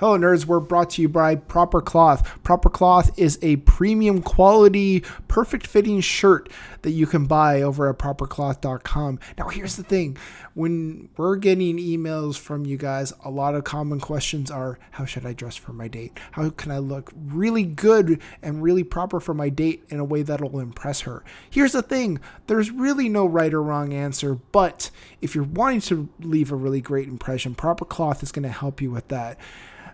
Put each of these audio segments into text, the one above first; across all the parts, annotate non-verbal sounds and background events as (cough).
Hello, nerds. We're brought to you by Proper Cloth. Proper Cloth is a premium quality, perfect fitting shirt that you can buy over at propercloth.com. Now, here's the thing when we're getting emails from you guys, a lot of common questions are how should I dress for my date? How can I look really good and really proper for my date in a way that'll impress her? Here's the thing there's really no right or wrong answer, but if you're wanting to leave a really great impression, Proper Cloth is going to help you with that.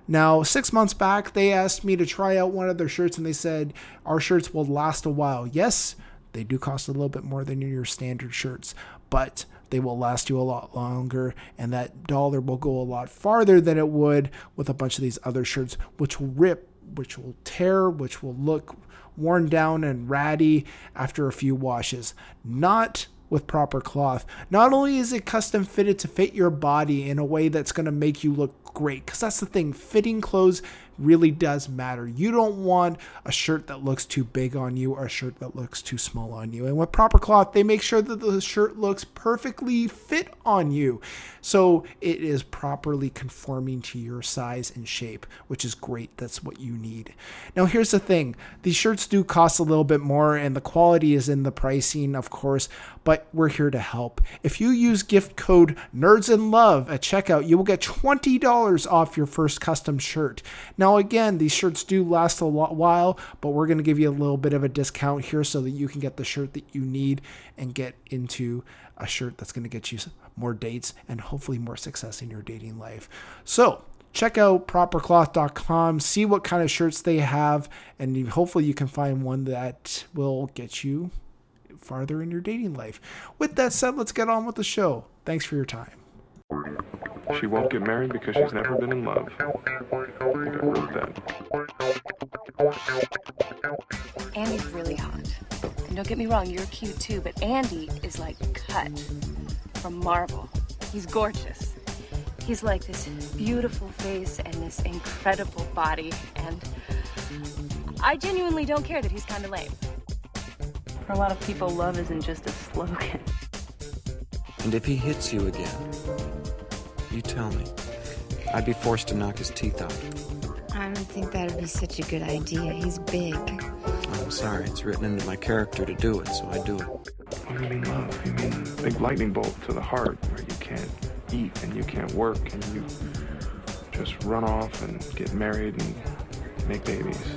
Now, six months back, they asked me to try out one of their shirts and they said, Our shirts will last a while. Yes, they do cost a little bit more than your standard shirts, but they will last you a lot longer and that dollar will go a lot farther than it would with a bunch of these other shirts, which will rip, which will tear, which will look worn down and ratty after a few washes. Not with proper cloth. Not only is it custom fitted to fit your body in a way that's going to make you look great, because that's the thing, fitting clothes really does matter. You don't want a shirt that looks too big on you or a shirt that looks too small on you. And with proper cloth, they make sure that the shirt looks perfectly fit on you. So it is properly conforming to your size and shape, which is great. That's what you need. Now, here's the thing these shirts do cost a little bit more, and the quality is in the pricing, of course, but we're here to help. If you use gift code Nerds in Love at checkout, you will get $20 off your first custom shirt. Now, again, these shirts do last a while, but we're going to give you a little bit of a discount here so that you can get the shirt that you need and get into a shirt that's going to get you more dates and hopefully more success in your dating life. So, check out propercloth.com, see what kind of shirts they have, and hopefully you can find one that will get you farther in your dating life. With that said, let's get on with the show. Thanks for your time. She won't get married because she's never been in love. I think I wrote that. Andy's really hot. And don't get me wrong, you're cute too, but Andy is like cut from marble. He's gorgeous. He's like this beautiful face and this incredible body, and I genuinely don't care that he's kind of lame. For a lot of people, love isn't just a slogan. And if he hits you again, you tell me. I'd be forced to knock his teeth out. I don't think that would be such a good idea. He's big. Oh, I'm sorry. It's written into my character to do it, so I do it. What do you mean love? You mean big lightning bolt to the heart where you can't eat and you can't work and you just run off and get married and make babies.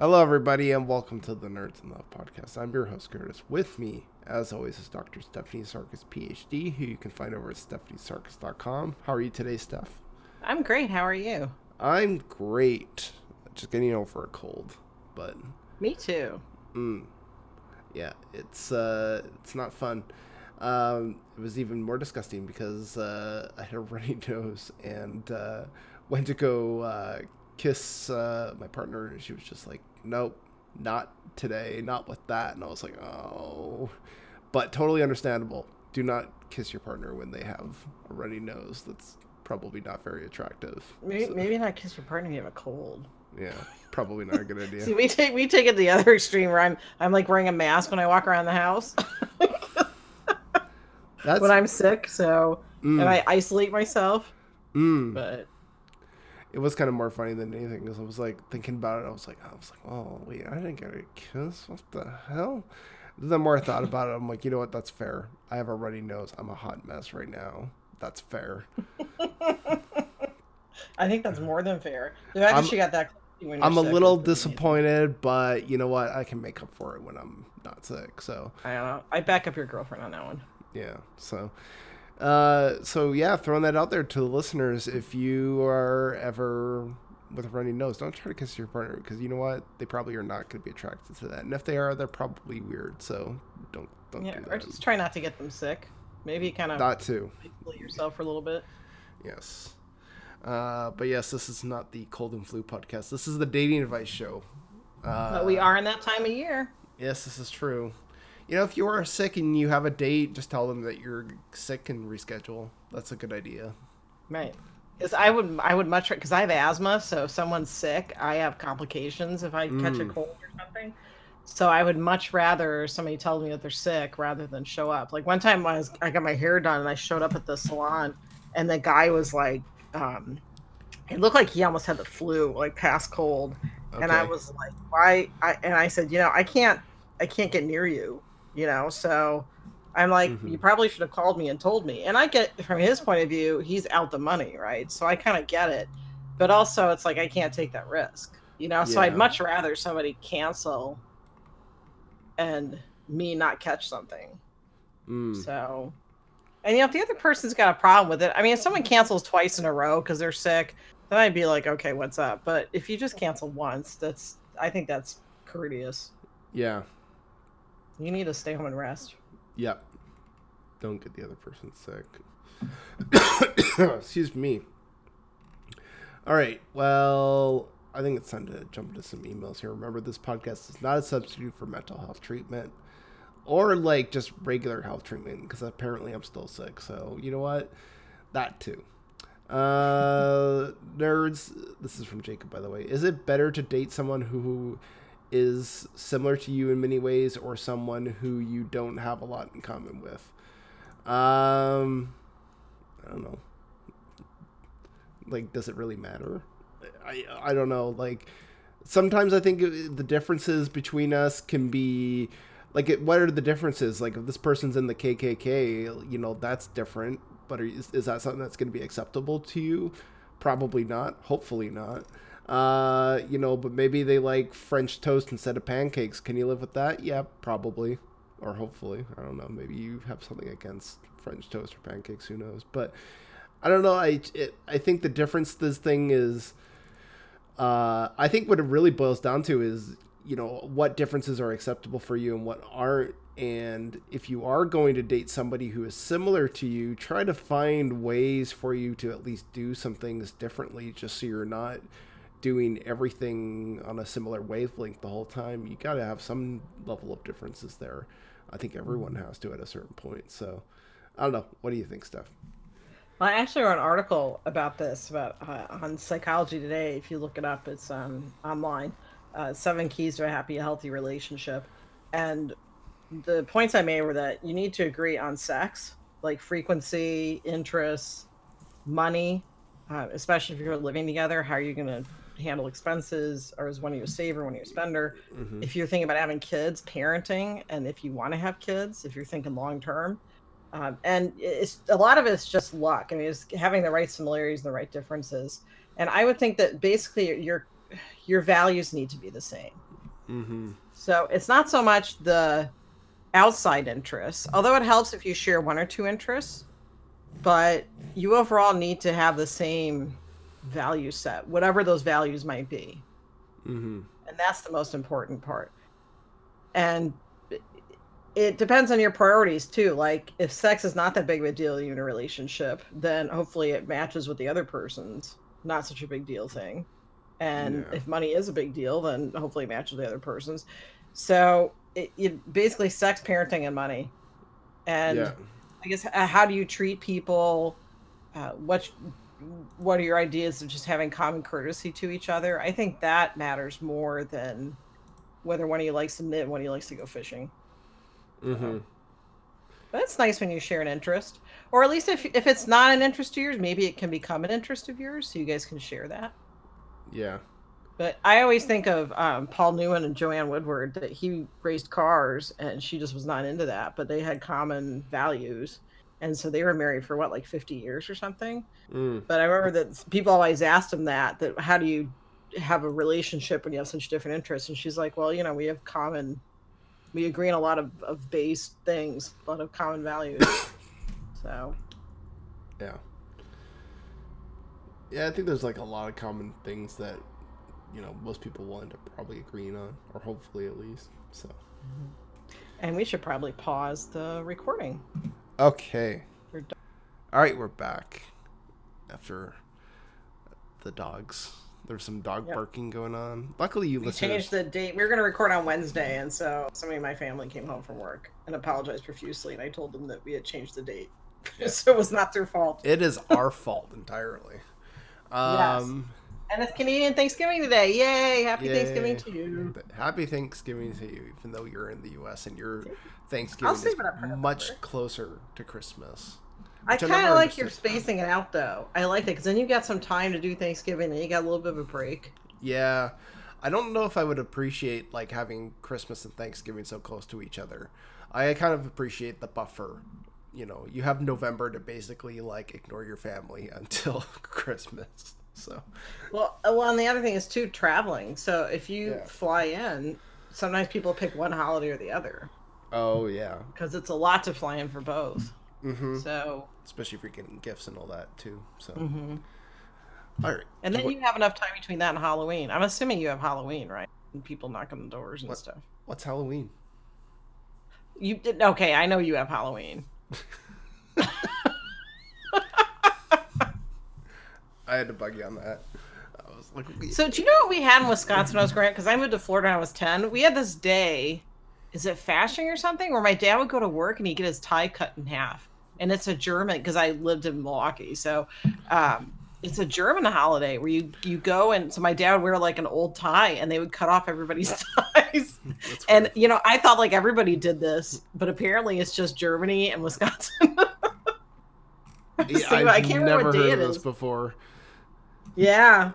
Hello, everybody, and welcome to the Nerds in Love podcast. I'm your host, Curtis. With me, as always, is Dr. Stephanie Sarkis, PhD, who you can find over at stephaniesarkis.com. How are you today, Steph? I'm great. How are you? I'm great. Just getting over a cold, but me too. Mm, yeah, it's uh, it's not fun. Um, it was even more disgusting because uh, I had a runny (laughs) nose and uh, went to go uh, kiss uh, my partner, and she was just like, "Nope, not today, not with that." And I was like, "Oh," but totally understandable. Do not kiss your partner when they have a runny nose. That's probably not very attractive. Maybe, so. maybe not kiss your partner when you have a cold. Yeah, probably not a good (laughs) idea. See, we take we take it the other extreme where I'm I'm like wearing a mask when I walk around the house. (laughs) That's when I'm sick, so mm. and I isolate myself. Mm. But it was kind of more funny than anything because I was like thinking about it. I was like, I was like, oh wait, I didn't get a kiss. What the hell? The more I thought about it, I'm like, you know what? That's fair. I have a runny nose. I'm a hot mess right now. That's fair. (laughs) I think that's more than fair. The fact that she got that. I'm a little disappointed, but you know what? I can make up for it when I'm not sick. So I don't know. I back up your girlfriend on that one. Yeah. So uh, so yeah, throwing that out there to the listeners, if you are ever with a runny nose, don't try to kiss your partner because you know what? They probably are not going to be attracted to that, and if they are, they're probably weird. So don't don't. Yeah, do or just try not to get them sick. Maybe kind of That too. isolate yourself for a little bit. Yes. Uh, but yes, this is not the cold and flu podcast. This is the dating advice show. Uh, But we are in that time of year. Yes, this is true. You know, if you are sick and you have a date, just tell them that you're sick and reschedule. That's a good idea. Right. Because I would, I would much because I have asthma, so if someone's sick, I have complications if I catch a Mm. cold or something. So I would much rather somebody tell me that they're sick rather than show up. Like one time, I was I got my hair done and I showed up at the salon, and the guy was like, um, it looked like he almost had the flu, like past cold, Okay. and I was like, why? I and I said, you know, I can't, I can't get near you, you know, so. I'm like, Mhm. you probably should have called me and told me. And I get from his point of view, he's out the money, right? So I kind of get it. But also, it's like I can't take that risk, you know. So I'd much rather somebody cancel and me not catch something. Mm. So, and you know, if the other person's got a problem with it, I mean, if someone cancels twice in a row because they're sick, then I'd be like, okay, what's up? But if you just cancel once, that's I think that's courteous. Yeah. You need to stay home and rest. Yep. Don't get the other person sick. (coughs) Excuse me. All right. Well, I think it's time to jump into some emails here. Remember, this podcast is not a substitute for mental health treatment or like just regular health treatment because apparently I'm still sick. So, you know what? That too. Uh, (laughs) nerds. This is from Jacob, by the way. Is it better to date someone who is similar to you in many ways or someone who you don't have a lot in common with? Um, I don't know. Like, does it really matter? I I don't know. Like, sometimes I think the differences between us can be like, it, what are the differences? Like, if this person's in the KKK, you know, that's different. But are, is, is that something that's going to be acceptable to you? Probably not. Hopefully not. Uh, you know, but maybe they like French toast instead of pancakes. Can you live with that? Yeah, probably, or hopefully. I don't know. Maybe you have something against French toast or pancakes. Who knows? But I don't know. I it, I think the difference this thing is. Uh, I think what it really boils down to is you know what differences are acceptable for you and what aren't. And if you are going to date somebody who is similar to you, try to find ways for you to at least do some things differently, just so you're not doing everything on a similar wavelength the whole time. You got to have some level of differences there. I think everyone has to at a certain point. So I don't know. What do you think, Steph? Well, I actually wrote an article about this about uh, on Psychology Today. If you look it up, it's um, online. Uh, seven keys to a happy, healthy relationship, and the points I made were that you need to agree on sex, like frequency, interests, money, uh, especially if you're living together. How are you going to handle expenses, or is one of you a saver, one of you a spender? Mhm. If you're thinking about having kids, parenting, and if you want to have kids, if you're thinking long term, um, and it's a lot of it's just luck. I mean, it's having the right similarities and the right differences. And I would think that basically your your values need to be the same. Mm-hmm. So it's not so much the outside interests, although it helps if you share one or two interests, but you overall need to have the same value set, whatever those values might be. Mm-hmm. And that's the most important part. And it- depends on your priorities too. Like if sex is not that big of a deal you in a relationship, then hopefully it matches with the other person's not such a big deal thing. And Yeah. if money is a big deal, then hopefully it matches the other person's. So it, it basically sex, parenting, and money. And Yeah. I guess uh, how do you treat people? Uh, what what are your ideas of just having common courtesy to each other? I think that matters more than whether one of you likes to knit, and one of you likes to go fishing. Mm-hmm. But it's nice when you share an interest, or at least if if it's not an interest of yours, maybe it can become an interest of yours, so you guys can share that. Yeah. But I always think of um, Paul Newman and Joanne Woodward that he raced cars and she just was not into that, but they had common values. And so they were married for what, like 50 years or something? Mm. But I remember that people always asked him that, that how do you have a relationship when you have such different interests? And she's like, well, you know, we have common, we agree on a lot of, of base things, a lot of common values. (coughs) so, Yeah. Yeah, I think there's like a lot of common things that you know most people will end up probably agreeing on, or hopefully at least. So and we should probably pause the recording. Okay. All right, we're back after the dogs. There's some dog Yep. barking going on. Luckily, you We listeners. changed the date. We were going to record on Wednesday, and so somebody in my family came home from work and apologized profusely. And I told them that we had changed the date, (laughs) so it was not their fault. It is our fault entirely. (laughs) Um, And it's Canadian Thanksgiving today. Yay! Happy Yay. Thanksgiving to you. Happy Thanksgiving to you, even though you're in the U.S. and your Thanksgiving is save it up for much closer to Christmas. I kind of like your spacing it out though. I like that because then you got some time to do Thanksgiving and you got a little bit of a break. Yeah, I don't know if I would appreciate like having Christmas and Thanksgiving so close to each other. I kind of appreciate the buffer. You know, you have November to basically like ignore your family (laughs) until (laughs) Christmas. So Well, uh, well, and the other thing is too traveling. So if you Yeah. fly in, sometimes people pick one holiday or the other Oh yeah. because it's a lot to fly in for both. Mm-hmm. So, Especially if you're getting gifts and all that too. So. mhm. All right. and then What- you have enough time between that and Halloween. I'm assuming you have Halloween, right? And people knock on the doors and What? stuff. What's Halloween? You did okay. I know you have Halloween. (laughs) I had to bug you on that. I was like, So do you know what we had in Wisconsin when I was growing up? Because I moved to Florida when I was ten. We had this day, is it Fasching or something, where my dad would go to work and he'd get his tie cut in half, and it's a German because I lived in Milwaukee, so um, it's a German holiday where you you go and so my dad would wear like an old tie and they would cut off everybody's (laughs) ties, and you know I thought like everybody did this, but apparently it's just Germany and Wisconsin. (laughs) Yeah, So, I've I can't remember what day heard it of this before. Yeah,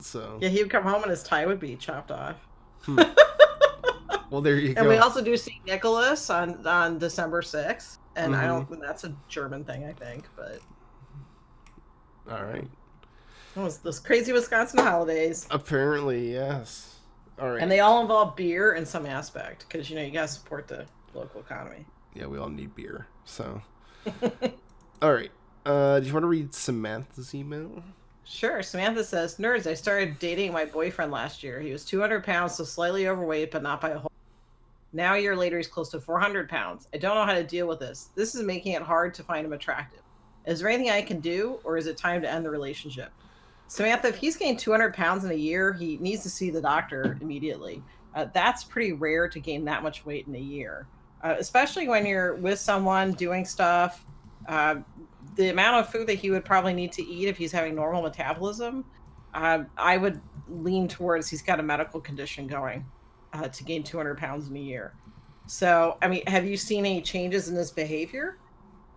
So yeah, he would come home and his tie would be chopped off. (laughs) well, there you And go. And we also do see Nicholas on on December sixth, and I Mm-hmm. don't. That's a German thing, I think. But all right. it was those crazy Wisconsin holidays, Apparently, yes. All right. and they all involve beer in some aspect because you know you gotta support the local economy. yeah, we all need beer. So. (laughs) all right. Uh, do you want to read Samantha's email? Sure. Samantha says, "Nerds, I started dating my boyfriend last year. He was 200 pounds, so slightly overweight, but not by a whole. (laughs) Now a year later, he's close to 400 pounds. I don't know how to deal with this. This is making it hard to find him attractive. Is there anything I can do, or is it time to end the relationship? Samantha, if he's gained 200 pounds in a year, he needs to see the doctor immediately. Uh, that's pretty rare to gain that much weight in a year, uh, especially when you're with someone doing stuff. Uh, the amount of food that he would probably need to eat if he's having normal metabolism, uh, I would lean towards he's got a medical condition going uh, to gain 200 pounds in a year. So, I mean, have you seen any changes in his behavior?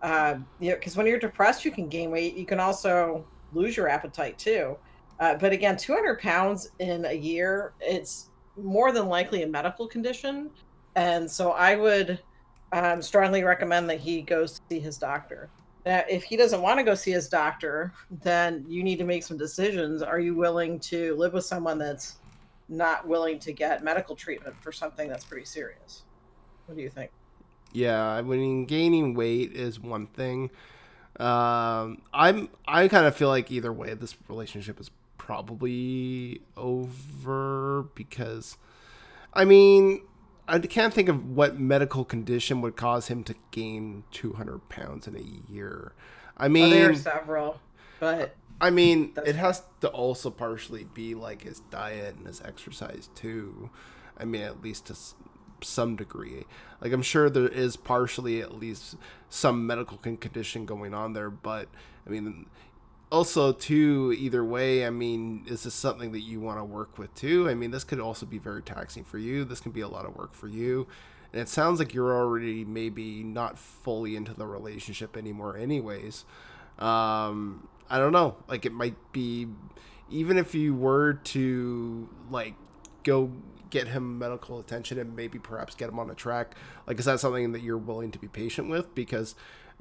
Uh, you know, because when you're depressed, you can gain weight. You can also lose your appetite too. Uh, but again, 200 pounds in a year, it's more than likely a medical condition. And so I would um, strongly recommend that he goes to see his doctor. Now, if he doesn't want to go see his doctor, then you need to make some decisions. Are you willing to live with someone that's not willing to get medical treatment for something that's pretty serious? What do you think? Yeah, I mean, gaining weight is one thing. Um, I'm I kind of feel like either way, this relationship is probably over because, I mean, I can't think of what medical condition would cause him to gain 200 pounds in a year. I Well, mean, there are several, but I mean, it has to also partially be like his diet and his exercise too. I mean, at least to some degree. Like I'm sure there is partially at least some medical condition going on there, but I mean, also too either way. I mean, is this something that you want to work with too? I mean, this could also be very taxing for you. This can be a lot of work for you. And it sounds like you're already maybe not fully into the relationship anymore, anyways um i don't know like it might be even if you were to like go get him medical attention and maybe perhaps get him on a track like is that something that you're willing to be patient with because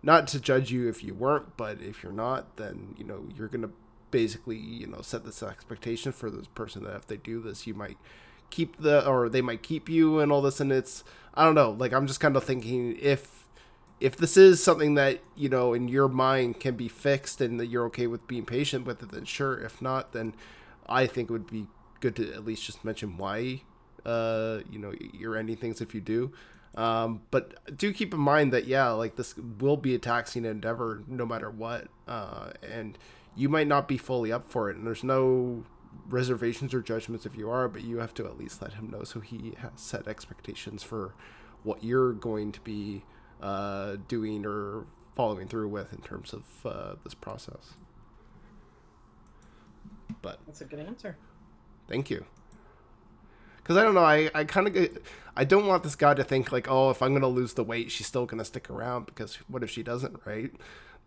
not to judge you if you weren't but if you're not then you know you're gonna basically you know set this expectation for this person that if they do this you might keep the or they might keep you and all this and it's i don't know like i'm just kind of thinking if if this is something that you know in your mind can be fixed and that you're okay with being patient with it then sure. If not then i think it would be good to at least just mention why uh you know you're ending things if you do Um, but do keep in mind that yeah, like this will be a taxing endeavor no matter what, uh, and you might not be fully up for it. And there's no reservations or judgments if you are, but you have to at least let him know so he has set expectations for what you're going to be uh, doing or following through with in terms of uh, this process. But That's a good answer. thank you. Because I don't know, I, I kind of get, I don't want this guy to think like, oh, if I'm going to lose the weight, she's still going to stick around because what if she doesn't, right?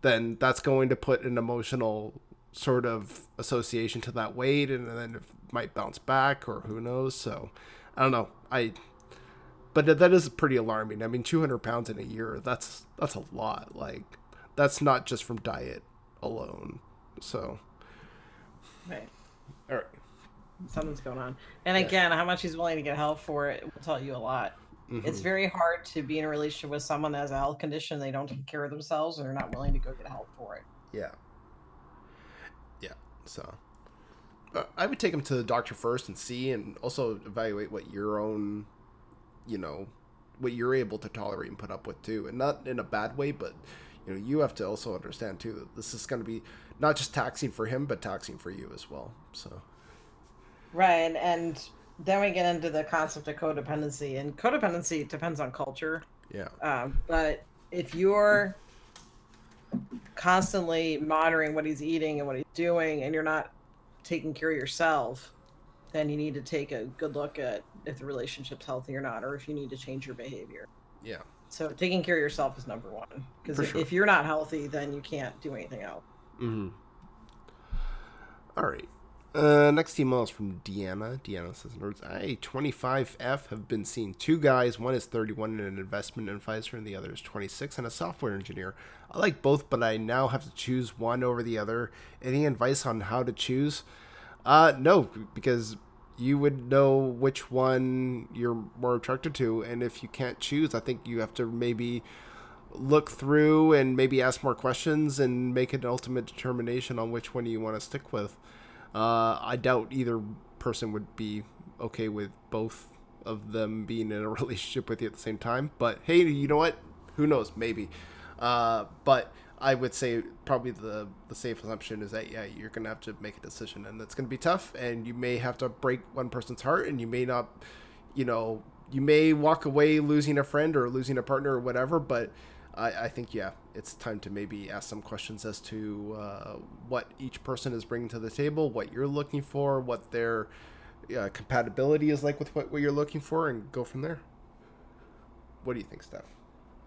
Then that's going to put an emotional sort of association to that weight and then it might bounce back or who knows. So I don't know. I, but that- that is pretty alarming. I mean, 200 pounds in a year, that's, that's a lot. Like, that's not just from diet alone. So, Right. all right. Something's going on. And again, how much he's willing to get help for it will tell you a lot. It's Mhm. very hard to be in a relationship with someone that has a health condition, they don't take care of themselves, and they're not willing to go get help for it. Yeah. Yeah. So uh, I would take him to the doctor first and see, and also evaluate what your own, you know, what you're able to tolerate and put up with too, and not in a bad way, but you know, you have to also understand too that this is going to be not just taxing for him, but taxing for you as well. So Right, and, then we get into the concept of codependency, and codependency depends on culture. yeah, Um, but if you're constantly monitoring what he's eating and what he's doing, and you're not taking care of yourself, then you need to take a good look at if the relationship's healthy or not, or if you need to change your behavior. yeah, So taking care of yourself is number one, because if, sure. if you're not healthy, then you can't do anything else. Mm-hmm. All right. Uh, next email is from Deanna. Deanna says, "Nerds, I 25F have been seeing two guys. One is 31 and an investment advisor, and the other is 26 and a software engineer. I like both, but I now have to choose one over the other. Any advice on how to choose? Uh, no, because you would know which one you're more attracted to, and if you can't choose, I think you have to maybe." look through and maybe ask more questions and make an ultimate determination on which one you want to stick with. Uh, I doubt either person would be okay with both of them being in a (laughs) relationship with you at the same time. But hey, you know what? Who knows? Maybe. Uh, but I would say probably the the safe assumption is that yeah, you're gonna have to make a decision, and it's gonna be tough, and you may have to break one person's heart, and you may not, you know, you may walk away losing a friend or losing a partner or whatever, but I, I think yeah, it's time to maybe ask some questions as to uh, what each person is bringing to the table, what you're looking for, what their uh, compatibility is like with what, what you're looking for, and go from there. What do you think, Steph?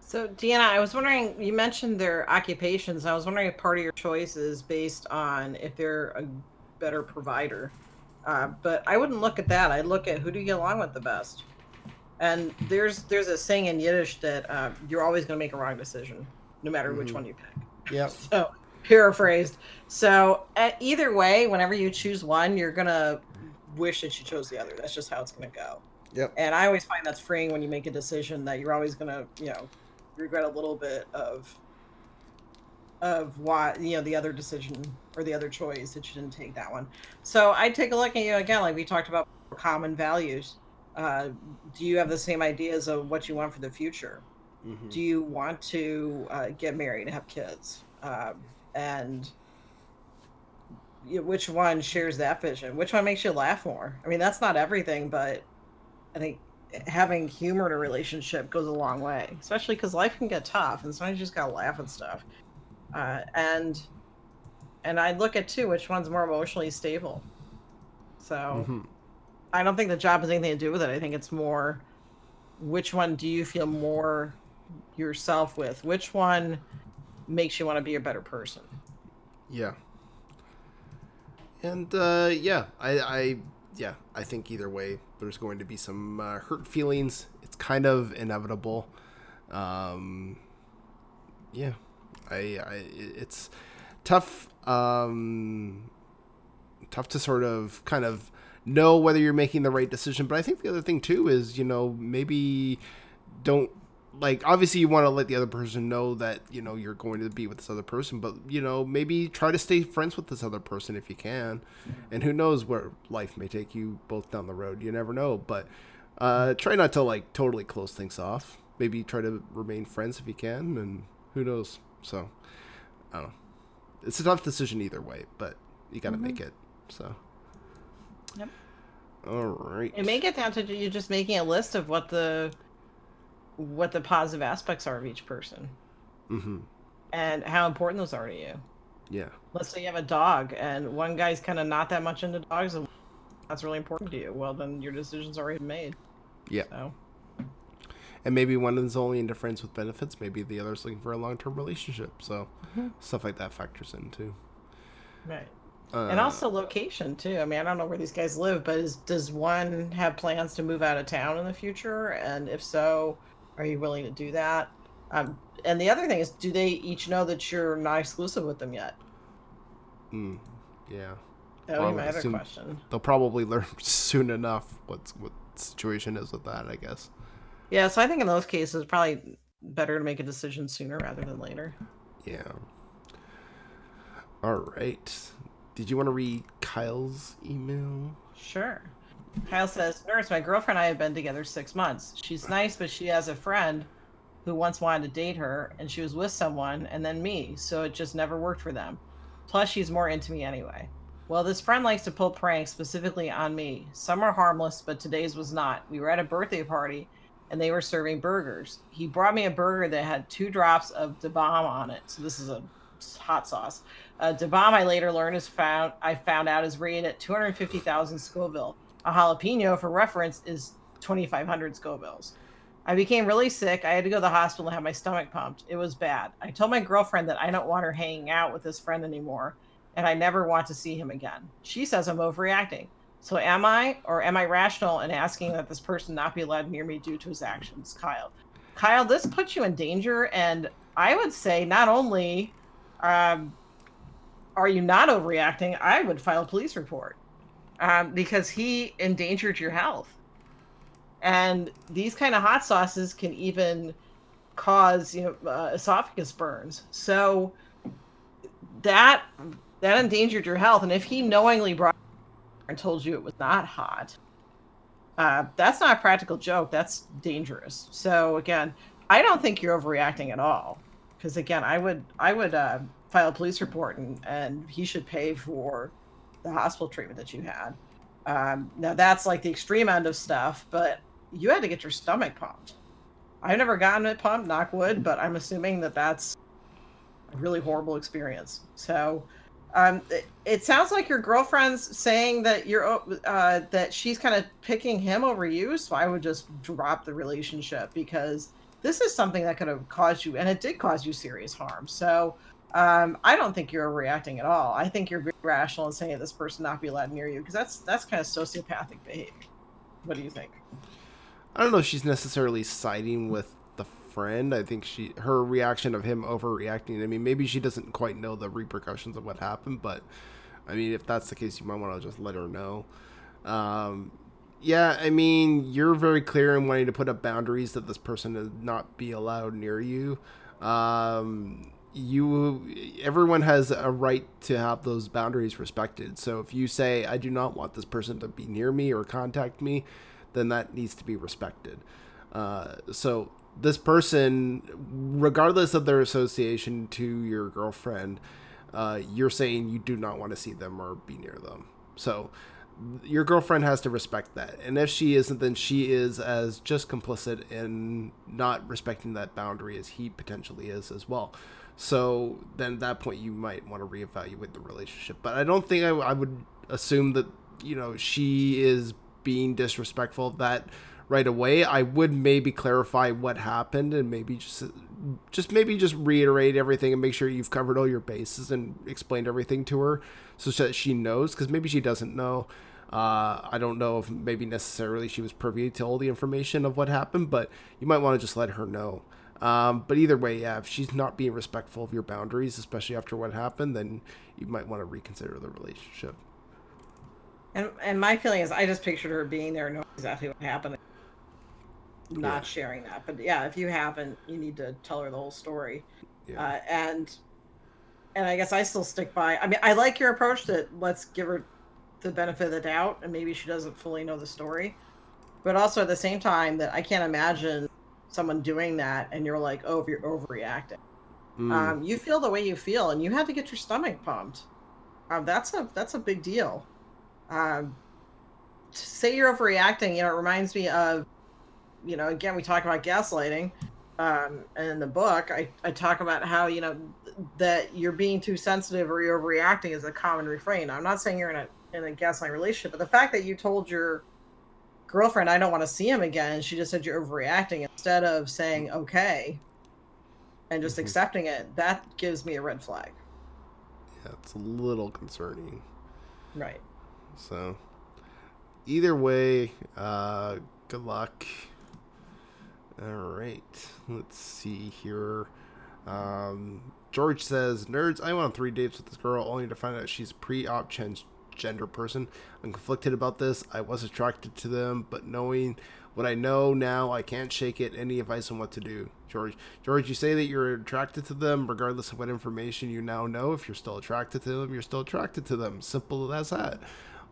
So, Deanna, I was wondering, you mentioned their occupations. I was wondering if part of your choice is based on if they're a better provider. Uh, but I wouldn't look at that. I'd look at who do you get along with the best. And there's there's a saying in Yiddish that uh, you're always going to make a wrong decision, no matter which Mhm. one you pick. (laughs) Yeah. So, paraphrased. So, uh, either way, whenever you choose one, you're going to wish that you chose the other. That's just how it's going to go. Yep. And I always find that's freeing when you make a decision that you're always gonna, you know, regret a little bit of of why you know the other decision or the other choice that you didn't take that one. So I'd take a look at you again, like we talked about common values. Uh, do you have the same ideas of what you want for the future? Mm-hmm. Do you want to uh, get married and have kids? Um, and you know, which one shares that vision? Which one makes you laugh more? I mean, that's not everything, but I think having humor in a relationship goes a long way, especially because life can get tough, and sometimes you just gotta laugh and stuff. Uh, and and I look at too which one's more emotionally stable. So Mhm. I don't think the job has anything to do with it. I think it's more which one do you feel more yourself with? Which one makes you want to be a better person? Yeah. And uh, yeah, I, I yeah, I think either way, there's going to be some uh, hurt feelings. It's kind of inevitable. Um, yeah, I, I it's tough. Um, tough to sort of kind of know whether you're making the right decision. But I think the other thing too is you know maybe don't like obviously you want to let the other person know that you know you're going to be with this other person but you know maybe try to stay friends with this other person if you can and who knows where life may take you both down the road you never know but uh try not to like totally close things off maybe try to remain friends if you can, and who knows. So, I don't know. It's a tough decision either way, but you got to Mhm. make it. So, Yep. all right. It may get down to you just making a list of what the what the positive aspects are of each person Mm-hmm. and how important those are to you. Yeah. Let's say you have a dog and one guy's kind of not that much into dogs and that's really important to you. Well, then your decision's already made. Yeah. So, And maybe one is only into friends with benefits. Maybe the other's looking for a long term relationship. So, Mhm. stuff like that factors in too. right. Uh, and also location too. I mean, I don't know where these guys live, but is, does one have plans to move out of town in the future? And if so, are you willing to do that? Um, and the other thing is, do they each know that you're not exclusive with them yet? mm, yeah. That Well, be my other question. They'll probably (laughs) learn soon enough what's what the situation is with that. I guess. Yeah, so I think in those cases, probably better to make a decision sooner rather than later. Yeah. All right. Did you want to read Kyle's email? Sure. Kyle says, Nurse, my girlfriend and I have been together six months. She's nice, but she has a friend who once wanted to date her, and she was with someone and then me, so it just never worked for them. Plus, she's more into me anyway. Well, this friend likes to pull pranks specifically on me. Some are harmless, but today's was not. We were at a birthday party and they were serving burgers. He brought me a burger that had two drops of Da Bomb on it. So this is a hot sauce. Uh, I later learned, is found. I found out is rated at 250,000 Scoville. A jalapeno, for reference, is 2,500 Scovilles. I became really sick. I had to go to the hospital and have my stomach pumped. It was bad. I told my girlfriend that I don't want her hanging out with this friend anymore, and I never want to see him again. She says I'm overreacting. So am I, or am I rational in asking that this person not be allowed near me due to his actions? Kyle. Kyle, this puts you in danger, and I would say not only um, are you not overreacting, I would file a police report um, because he endangered your health. And these kind of hot sauces can even cause, you know, uh, esophagus burns. So that that endangered your health. And if he knowingly brought and told you it was not hot, uh, that's not a practical joke. That's dangerous. So again, I don't think you're overreacting at all. Because again, I would I would uh, file a police report and and he should pay for the hospital treatment that you had. Um, now that's like the extreme end of stuff, but you had to get your stomach pumped. I've never gotten it pumped, knock wood, but I'm assuming that that's a really horrible experience. So um, it, it sounds like your girlfriend's saying that you're uh, that she's kind of picking him over you. So I would just drop the relationship because this is something that could have caused you, and it did cause you serious harm. So um, I don't think you're reacting at all. I think you're rational in saying this person not be allowed near you because that's that's kind of sociopathic behavior. What do you think? I don't know if she's necessarily siding with the friend. I think she her reaction of him overreacting. I mean, maybe she doesn't quite know the repercussions of what happened, but I mean, if that's the case, you might want to just let her know. Um, yeah, I mean, you're very clear in wanting to put up boundaries that this person is not be allowed near you. Um, you everyone has a right to have those boundaries respected. So if you say I do not want this person to be near me or contact me, then that needs to be respected. Uh, so this person, regardless of their association to your girlfriend, uh, you're saying you do not want to see them or be near them. So your girlfriend has to respect that. And if she isn't, then she is as just complicit in not respecting that boundary as he potentially is as well. So then at that point, you might want to reevaluate the relationship. But I don't think I, I would assume that, you know, she is being disrespectful of that right away. I would maybe clarify what happened and maybe just just maybe just reiterate everything and make sure you've covered all your bases and explained everything to her so that she knows because maybe she doesn't know. Uh, I don't know if maybe necessarily she was privy to all the information of what happened, but you might want to just let her know. Um, but either way, yeah, if she's not being respectful of your boundaries, especially after what happened, then you might want to reconsider the relationship. And and my feeling is, I just pictured her being there, knowing exactly what happened, not Yeah. sharing that. But yeah, if you haven't, you need to tell her the whole story. Yeah. Uh, and and I guess I still stick by. I mean, I like your approach that let's give her the benefit of the doubt, and maybe she doesn't fully know the story. But also at the same time, that I can't imagine someone doing that and you're like, oh, if you're overreacting. Mm. Um, you feel the way you feel, and you had to get your stomach pumped. Um, that's a that's a big deal. Um, to say you're overreacting, you know, it reminds me of, you know, again we talk about gaslighting. Um, and in the book, I, I talk about how you know that you're being too sensitive or you're overreacting is a common refrain. I'm not saying you're in a in a gaslighting relationship, but the fact that you told your girlfriend I don't want to see him again, she just said you're overreacting instead of saying okay and just Mhm. accepting it, that gives me a red flag. Yeah, it's a little concerning. Right. So, either way, uh, good luck. All right, let's see here. Um, George says, "Nerds, I went on three dates with this girl only to find out she's pre-op transgender person. I'm conflicted about this. I was attracted to them, but knowing what I know now, I can't shake it. Any advice on what to do, George? George, you say that you're attracted to them, regardless of what information you now know. If you're still attracted to them, you're still attracted to them. Simple as that.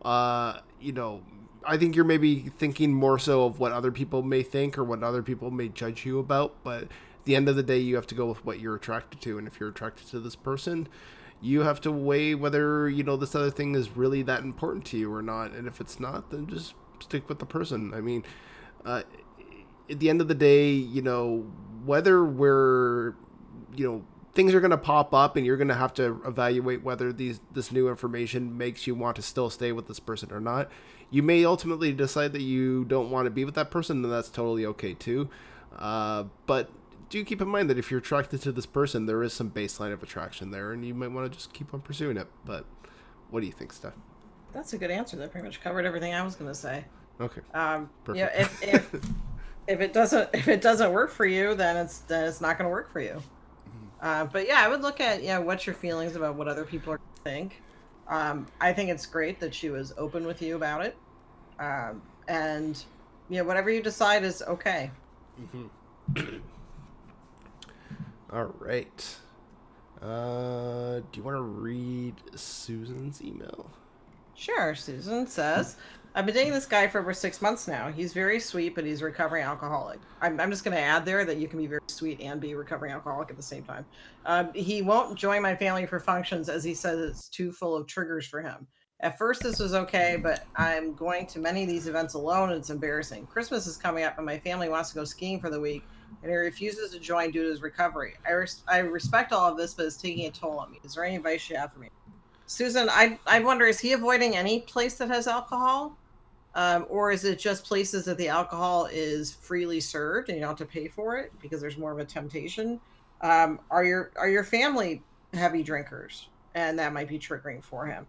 Uh, you know." I think you're maybe thinking more so of what other people may think or what other people may judge you about, but at the end of the day, you have to go with what you're attracted to. And if you're attracted to this person, you have to weigh whether, you know, this other thing is really that important to you or not. And if it's not, then just stick with the person. I mean, uh, at the end of the day, you know, whether we're, you know, things are going to pop up and you're going to have to evaluate whether these this new information makes you want to still stay with this person or not you may ultimately decide that you don't want to be with that person and that's totally okay too uh, but do keep in mind that if you're attracted to this person there is some baseline of attraction there and you might want to just keep on pursuing it but what do you think steph That's a good answer. That pretty much covered everything I was going to say. okay Um, yeah, if, if (laughs) if it doesn't if it doesn't work for you, then it's then it's not going to work for you. Uh, but yeah, I would look at yeah, what's your feelings about what other people think. Um, I think it's great that she was open with you about it, um, and you know whatever you decide is okay. (clears throat) all right uh, do you want to read susan's email Sure, Susan says. I've been dating this guy for over six months now. He's very sweet, but he's a recovering alcoholic. I'm, I'm just going to add there that you can be very sweet and be a recovering alcoholic at the same time. Um, he won't join my family for functions as he says it's too full of triggers for him. At first, this was okay, but I'm going to many of these events alone and it's embarrassing. Christmas is coming up and my family wants to go skiing for the week and he refuses to join due to his recovery. I, res- I respect all of this, but it's taking a toll on me. Is there any advice you have for me? Susan, I I wonder is he avoiding any place that has alcohol, um, or is it just places that the alcohol is freely served and you don't have to pay for it because there's more of a temptation? Um, are your are your family heavy drinkers and that might be triggering for him,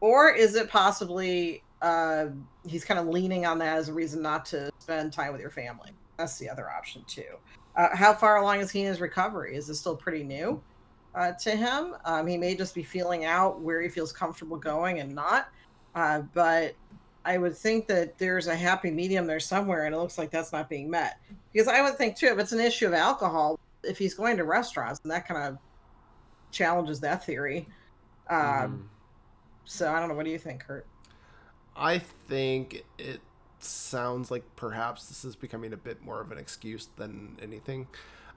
or is it possibly uh, he's kind of leaning on that as a reason not to spend time with your family? That's the other option too. Uh, how far along is he in his recovery? Is this still pretty new? uh, to him. Um, he may just be feeling out where he feels comfortable going and not. Uh, but I would think that there's a happy medium there somewhere, and it looks like that's not being met. Because I would think too, if it's an issue of alcohol, if he's going to restaurants, and that kind of challenges that theory. Um, So I don't know. What do you think, Kurt? I think it sounds like perhaps this is becoming a bit more of an excuse than anything.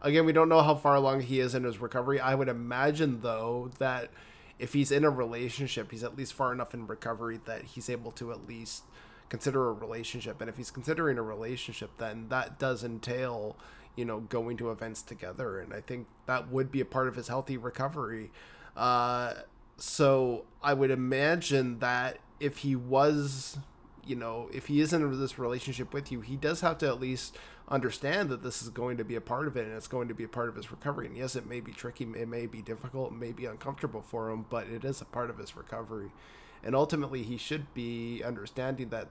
Again, we don't know how far along he is in his recovery. I would imagine, though, that if he's in a relationship, he's at least far enough in recovery that he's able to at least consider a relationship. And if he's considering a relationship, then that does entail, you know, going to events together. And I think that would be a part of his healthy recovery. Uh, so I would imagine that if he was, you know, if he isn't in this relationship with you, he does have to at least understand that this is going to be a part of it and it's going to be a part of his recovery. And yes, it may be tricky, it may be difficult, it may be uncomfortable for him, but it is a part of his recovery. And ultimately, he should be understanding that,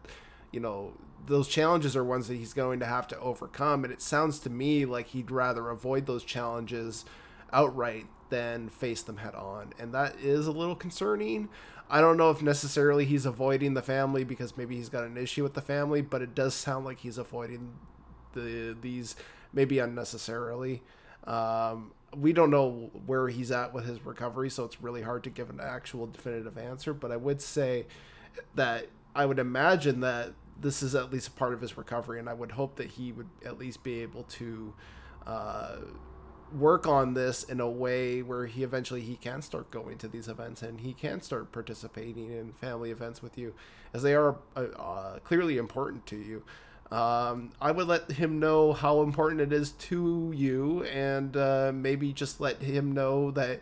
you know, those challenges are ones that he's going to have to overcome. And it sounds to me like he'd rather avoid those challenges outright than face them head on. And that is a little concerning. I don't know if necessarily he's avoiding the family because maybe he's got an issue with the family, but it does sound like he's avoiding the these maybe unnecessarily. Um, we don't know where he's at with his recovery, so it's really hard to give an actual definitive answer. But I would say that I would imagine that this is at least a part of his recovery, and I would hope that he would at least be able to uh, work on this in a way where he eventually he can start going to these events and he can start participating in family events with you, as they are uh, uh, clearly important to you. Um, I would let him know how important it is to you, and uh, maybe just let him know that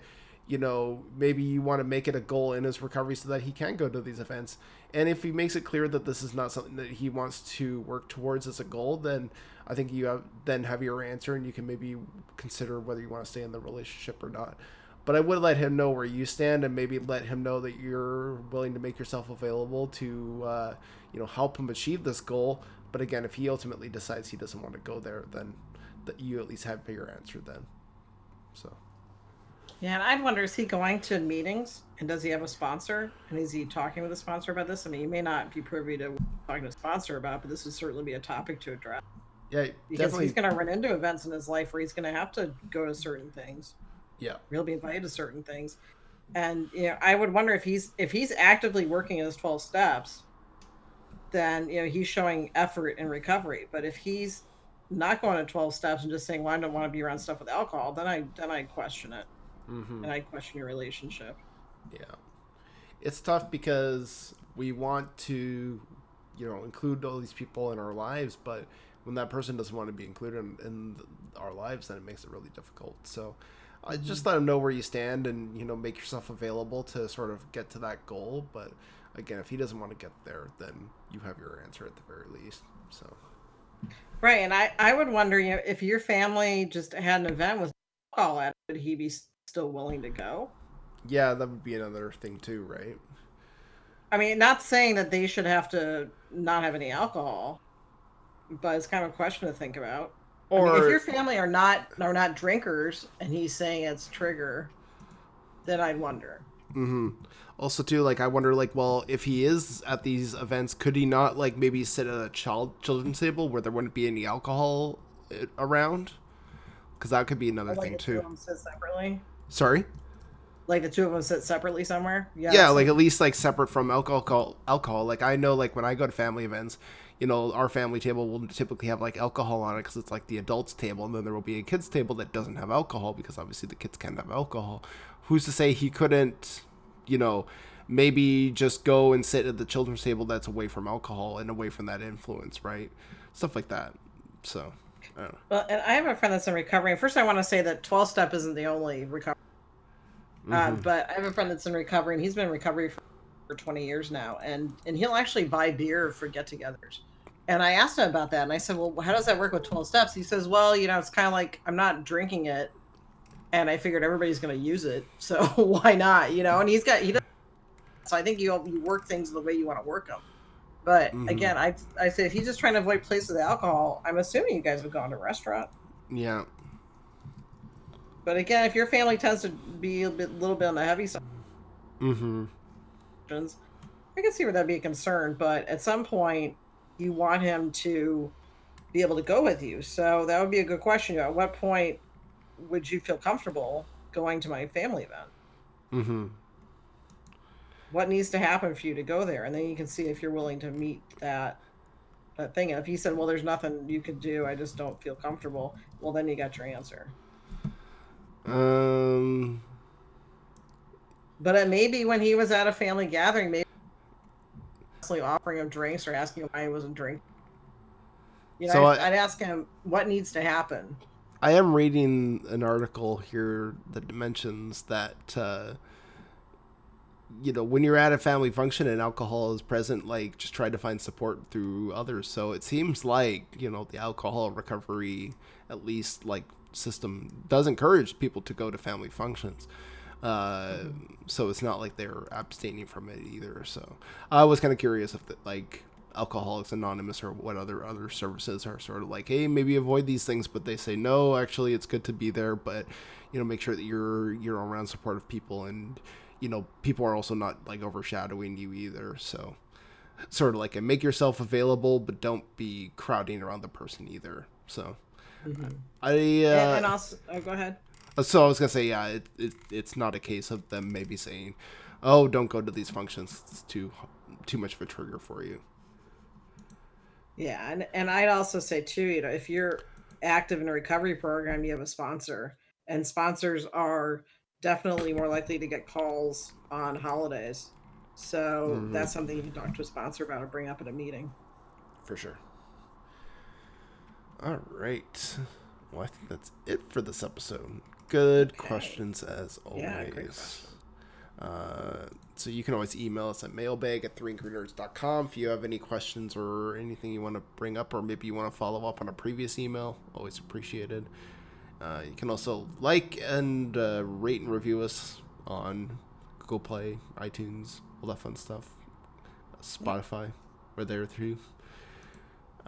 you know, maybe you want to make it a goal in his recovery so that he can go to these events. And if he makes it clear that this is not something that he wants to work towards as a goal, then I think you have then have your answer and you can maybe consider whether you want to stay in the relationship or not. But I would let him know where you stand and maybe let him know that you're willing to make yourself available to, uh, you know, help him achieve this goal. But again, if he ultimately decides he doesn't want to go there, then that you at least have your answer then. So. Yeah, and I'd wonder is he going to meetings and does he have a sponsor? And is he talking with a sponsor about this? I mean, you may not be privy to talking to a sponsor about, but this would certainly be a topic to address. Yeah, because definitely. he's going to run into events in his life where he's going to have to go to certain things. Yeah, he'll be invited to certain things, and you know, I would wonder if he's if he's actively working his twelve steps, then you know he's showing effort in recovery. But if he's not going to twelve steps and just saying, "Well, I don't want to be around stuff with alcohol," then I then I question it mm-hmm. and I question your relationship. Yeah, it's tough because we want to, you know, include all these people in our lives, but when that person doesn't want to be included in, in our lives, then it makes it really difficult. So. I mm-hmm. just let them know where you stand and you know make yourself available to sort of get to that goal but again if he doesn't want to get there then you have your answer at the very least so right and i i would wonder you know if your family just had an event with alcohol at would he be still willing to go. Yeah, that would be another thing too, right? I mean, not saying that they should have to not have any alcohol, but it's kind of a question to think about. Or I mean, if your family are not are not drinkers, and he's saying it's trigger, then I'd wonder. Mm-hmm. Also, too, like I wonder, like, well, if he is at these events, could he not like maybe sit at a child children's table where there wouldn't be any alcohol eh, around? Because that could be another like thing too. Separately. Sorry. Like the two of them sit separately somewhere. Yeah. Yeah, like at least like separate from alcohol. Alcohol. Like I know, like when I go to family events, you know, our family table will typically have like alcohol on it because it's like the adults table, and then there will be a kids table that doesn't have alcohol because obviously the kids can't have alcohol. Who's to say he couldn't, you know, maybe just go and sit at the children's table that's away from alcohol and away from that influence, right? Stuff like that. So. Well, and I have a friend that's in recovery. First, I want to say that 12 step isn't the only recovery. Uh, mm-hmm. Uh, but I have a friend that's in recovery, and he's been in recovery for, for 20 years now. And, and he'll actually buy beer for get togethers. And I asked him about that. And I said, Well, how does that work with 12 steps? He says, Well, you know, it's kind of like I'm not drinking it. And I figured everybody's going to use it. (laughs) So why not? You know, and he's got, he does. So I think you, you work things the way you want to work them. But mm-hmm. again, I I say if he's just trying to avoid places with alcohol, I'm assuming you guys would go to a restaurant. Yeah. But again, if your family tends to be a bit, little bit on the heavy side, mm-hmm. I can see where that'd be a concern. But at some point, you want him to be able to go with you. So that would be a good question. At what point would you feel comfortable going to my family event? Mm-hmm what needs to happen for you to go there and then you can see if you're willing to meet that that thing and if he said well there's nothing you can do i just don't feel comfortable well then you got your answer um but it may be when he was at a family gathering maybe offering him drinks or asking him why he wasn't drinking. You know, so I'd, I, I'd ask him what needs to happen. I am reading an article here that mentions that uh you know when you're at a family function and alcohol is present like just try to find support through others. So it seems like you know the alcohol recovery at least like system does encourage people to go to family functions uh, mm-hmm. so it's not like they're abstaining from it either so i was kind of curious if the, like alcoholics anonymous or what other other services are sort of like hey maybe avoid these things but they say no actually it's good to be there but you know make sure that you're you're around supportive people and you know, people are also not like overshadowing you either. So, sort of like a make yourself available, but don't be crowding around the person either. So, mm-hmm. I, uh, and, also, oh, go ahead. Uh, so I was gonna say, yeah, it, it, it's not a case of them maybe saying, "Oh, don't go to these functions; it's too too much of a trigger for you." Yeah, and and I'd also say too, you know, if you're active in a recovery program, you have a sponsor, and sponsors are definitely more likely to get calls on holidays. So Mhm. that's something you can talk to a sponsor about or bring up at a meeting. For sure. All right. Well, I think that's it for this episode. Good questions as always. Yeah, great questions. Uh, so you can always email us at mailbag at 3angrynerds.com if you have any questions or anything you want to bring up or maybe you want to follow up on a previous email. Always appreciated. Uh, you can also like and uh, rate and review us on Google Play, iTunes, all that fun stuff. Spotify, we're there too.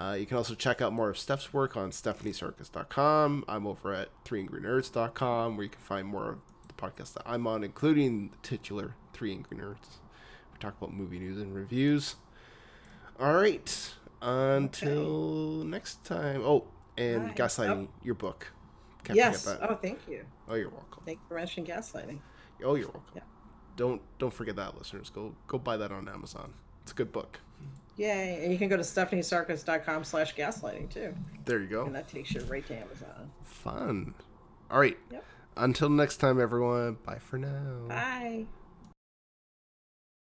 Uh, you can also check out more of Steph's work on stephaniesarkis.com. I'm over at 3angrynerds.com where you can find more of the podcast that I'm on, including the titular 3 Angry Nerds. We talk about movie news and reviews. All right. Until next time. Oh, and Bye. Gaslighting, Oh. your book. Can't yes. Oh, thank you. Oh, you're welcome. Thank you for mentioning gaslighting. Oh, you're welcome. Yeah. Don't don't forget that, listeners. Go go buy that on Amazon. It's a good book. Yay. And you can go to stephaniesarkis.com slash gaslighting too. There you go. And that takes you right to Amazon. Fun. All right. Yep. Until next time, everyone. Bye for now. Bye.